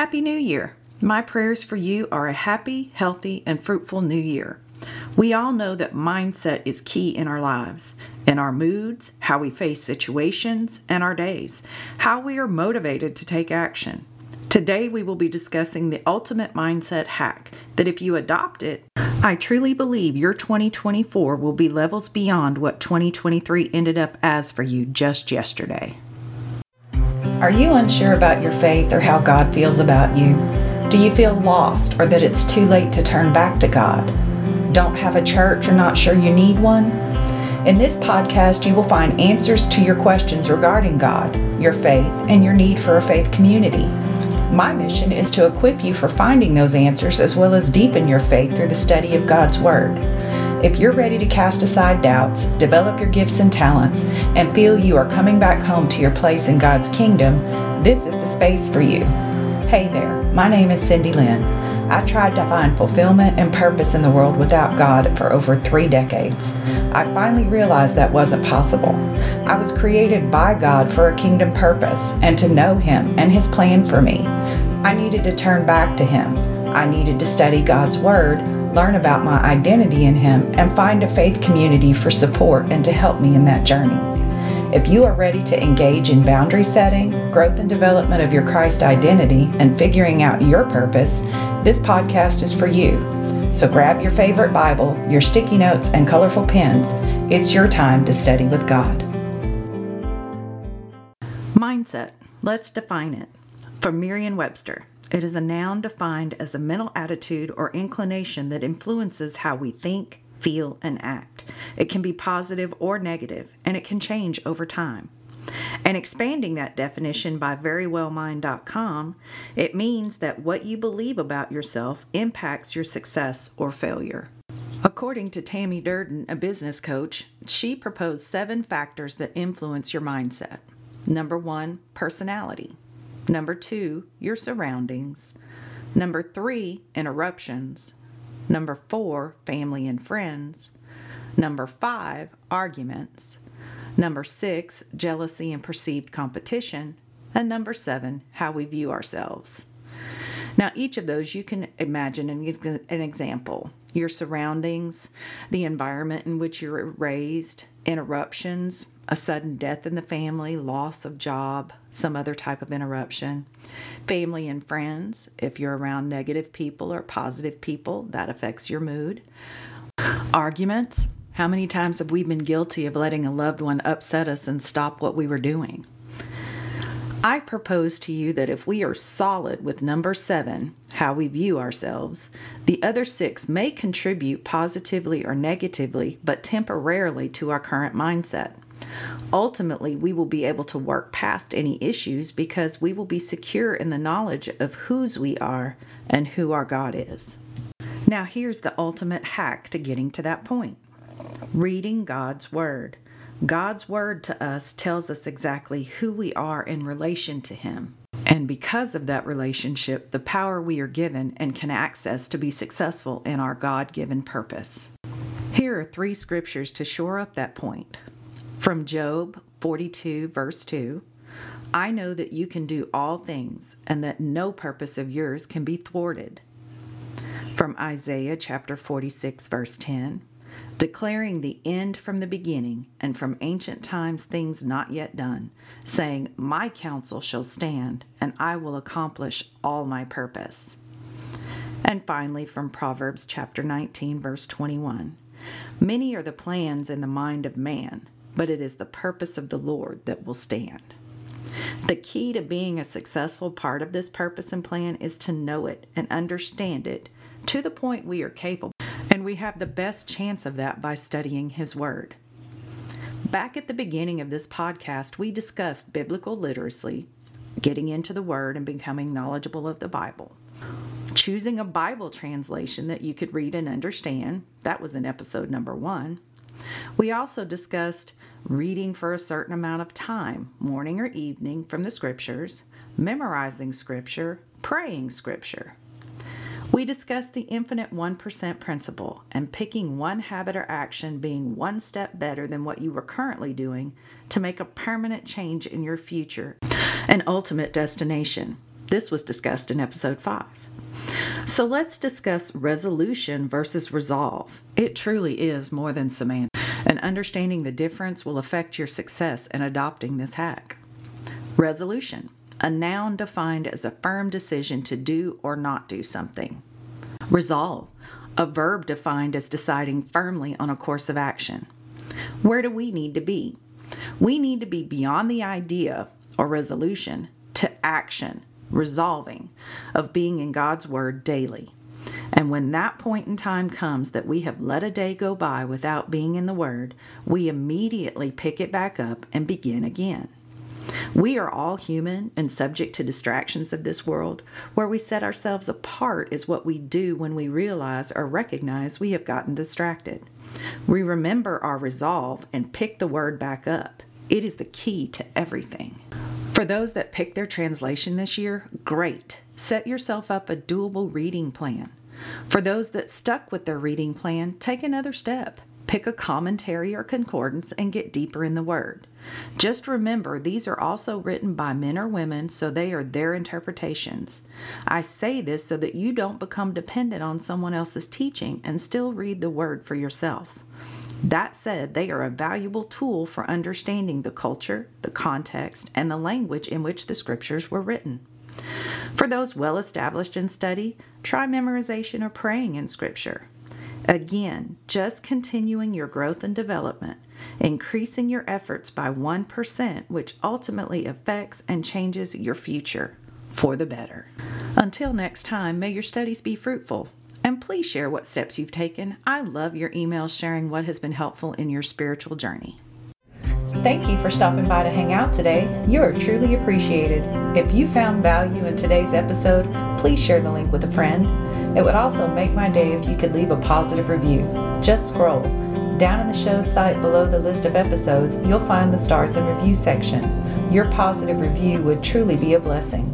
Happy New Year! My prayers for you are a happy, healthy, and fruitful new year. We all know that mindset is key in our lives, in our moods, how we face situations, and our days, how we are motivated to take action. Today, we will be discussing the ultimate mindset hack that if you adopt it, I truly believe your 2024 will be levels beyond what 2023 ended up as for you just yesterday. Are you unsure about your faith or how God feels about you? Do you feel lost or that it's too late to turn back to God? Don't have a church or not sure you need one? In this podcast, you will find answers to your questions regarding God, your faith, and your need for a faith community. My mission is to equip you for finding those answers as well as deepen your faith through the study of God's Word. If you're ready to cast aside doubts, develop your gifts and talents, and feel you are coming back home to your place in God's kingdom, this is the space for you. Hey there, my name is Cindy Lynn. I tried to find fulfillment and purpose in the world without God for over three decades. I finally realized that wasn't possible. I was created by God for a kingdom purpose and to know Him and His plan for me. I needed to turn back to Him. I needed to study God's Word, learn about my identity in Him, and find a faith community for support and to help me in that journey. If you are ready to engage in boundary setting, growth and development of your Christ identity, and figuring out your purpose, this podcast is for you. So grab your favorite Bible, your sticky notes, and colorful pens. It's your time to study with God. Mindset. Let's define it. From Merriam Webster, it is a noun defined as a mental attitude or inclination that influences how we think, feel, and act. It can be positive or negative, and it can change over time. And expanding that definition by verywellmind.com, it means that what you believe about yourself impacts your success or failure. According to Tammy Durden, a business coach, she proposed seven factors that influence your mindset. Number one, personality. Number two, your surroundings. Number three, interruptions. Number four, family and friends. Number five, arguments. Number six, jealousy and perceived competition. And number seven, how we view ourselves. Now, each of those you can imagine an, an example your surroundings, the environment in which you're raised, interruptions, a sudden death in the family, loss of job, some other type of interruption. Family and friends, if you're around negative people or positive people, that affects your mood. Arguments, how many times have we been guilty of letting a loved one upset us and stop what we were doing? I propose to you that if we are solid with number seven, how we view ourselves, the other six may contribute positively or negatively, but temporarily to our current mindset. Ultimately, we will be able to work past any issues because we will be secure in the knowledge of whose we are and who our God is. Now, here's the ultimate hack to getting to that point reading God's Word. God's Word to us tells us exactly who we are in relation to Him. And because of that relationship, the power we are given and can access to be successful in our God given purpose. Here are three scriptures to shore up that point. From Job 42, verse 2 I know that you can do all things, and that no purpose of yours can be thwarted. From Isaiah chapter 46, verse 10 declaring the end from the beginning, and from ancient times things not yet done, saying, My counsel shall stand, and I will accomplish all my purpose. And finally, from Proverbs chapter 19, verse 21 Many are the plans in the mind of man, but it is the purpose of the Lord that will stand. The key to being a successful part of this purpose and plan is to know it and understand it to the point we are capable we have the best chance of that by studying His Word. Back at the beginning of this podcast, we discussed biblical literacy, getting into the Word and becoming knowledgeable of the Bible. Choosing a Bible translation that you could read and understand. That was in episode number one. We also discussed reading for a certain amount of time, morning or evening, from the scriptures, memorizing scripture, praying scripture. We discussed the infinite 1% principle and picking one habit or action being one step better than what you were currently doing to make a permanent change in your future and ultimate destination. This was discussed in episode 5. So let's discuss resolution versus resolve. It truly is more than semantics, and understanding the difference will affect your success in adopting this hack. Resolution, a noun defined as a firm decision to do or not do something. Resolve, a verb defined as deciding firmly on a course of action. Where do we need to be? We need to be beyond the idea or resolution to action, resolving, of being in God's Word daily. And when that point in time comes that we have let a day go by without being in the Word, we immediately pick it back up and begin again. We are all human and subject to distractions of this world. Where we set ourselves apart is what we do when we realize or recognize we have gotten distracted. We remember our resolve and pick the word back up. It is the key to everything. For those that picked their translation this year, great. Set yourself up a doable reading plan. For those that stuck with their reading plan, take another step. Pick a commentary or concordance and get deeper in the Word. Just remember, these are also written by men or women, so they are their interpretations. I say this so that you don't become dependent on someone else's teaching and still read the Word for yourself. That said, they are a valuable tool for understanding the culture, the context, and the language in which the scriptures were written. For those well established in study, try memorization or praying in scripture. Again, just continuing your growth and development, increasing your efforts by 1%, which ultimately affects and changes your future for the better. Until next time, may your studies be fruitful. And please share what steps you've taken. I love your emails sharing what has been helpful in your spiritual journey. Thank you for stopping by to hang out today. You are truly appreciated. If you found value in today's episode, please share the link with a friend. It would also make my day if you could leave a positive review. Just scroll. Down in the show site below the list of episodes, you'll find the stars and review section. Your positive review would truly be a blessing.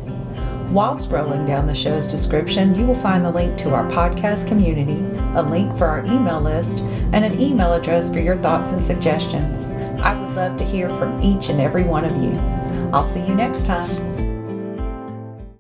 While scrolling down the show's description, you will find the link to our podcast community, a link for our email list, and an email address for your thoughts and suggestions. I would love to hear from each and every one of you. I'll see you next time.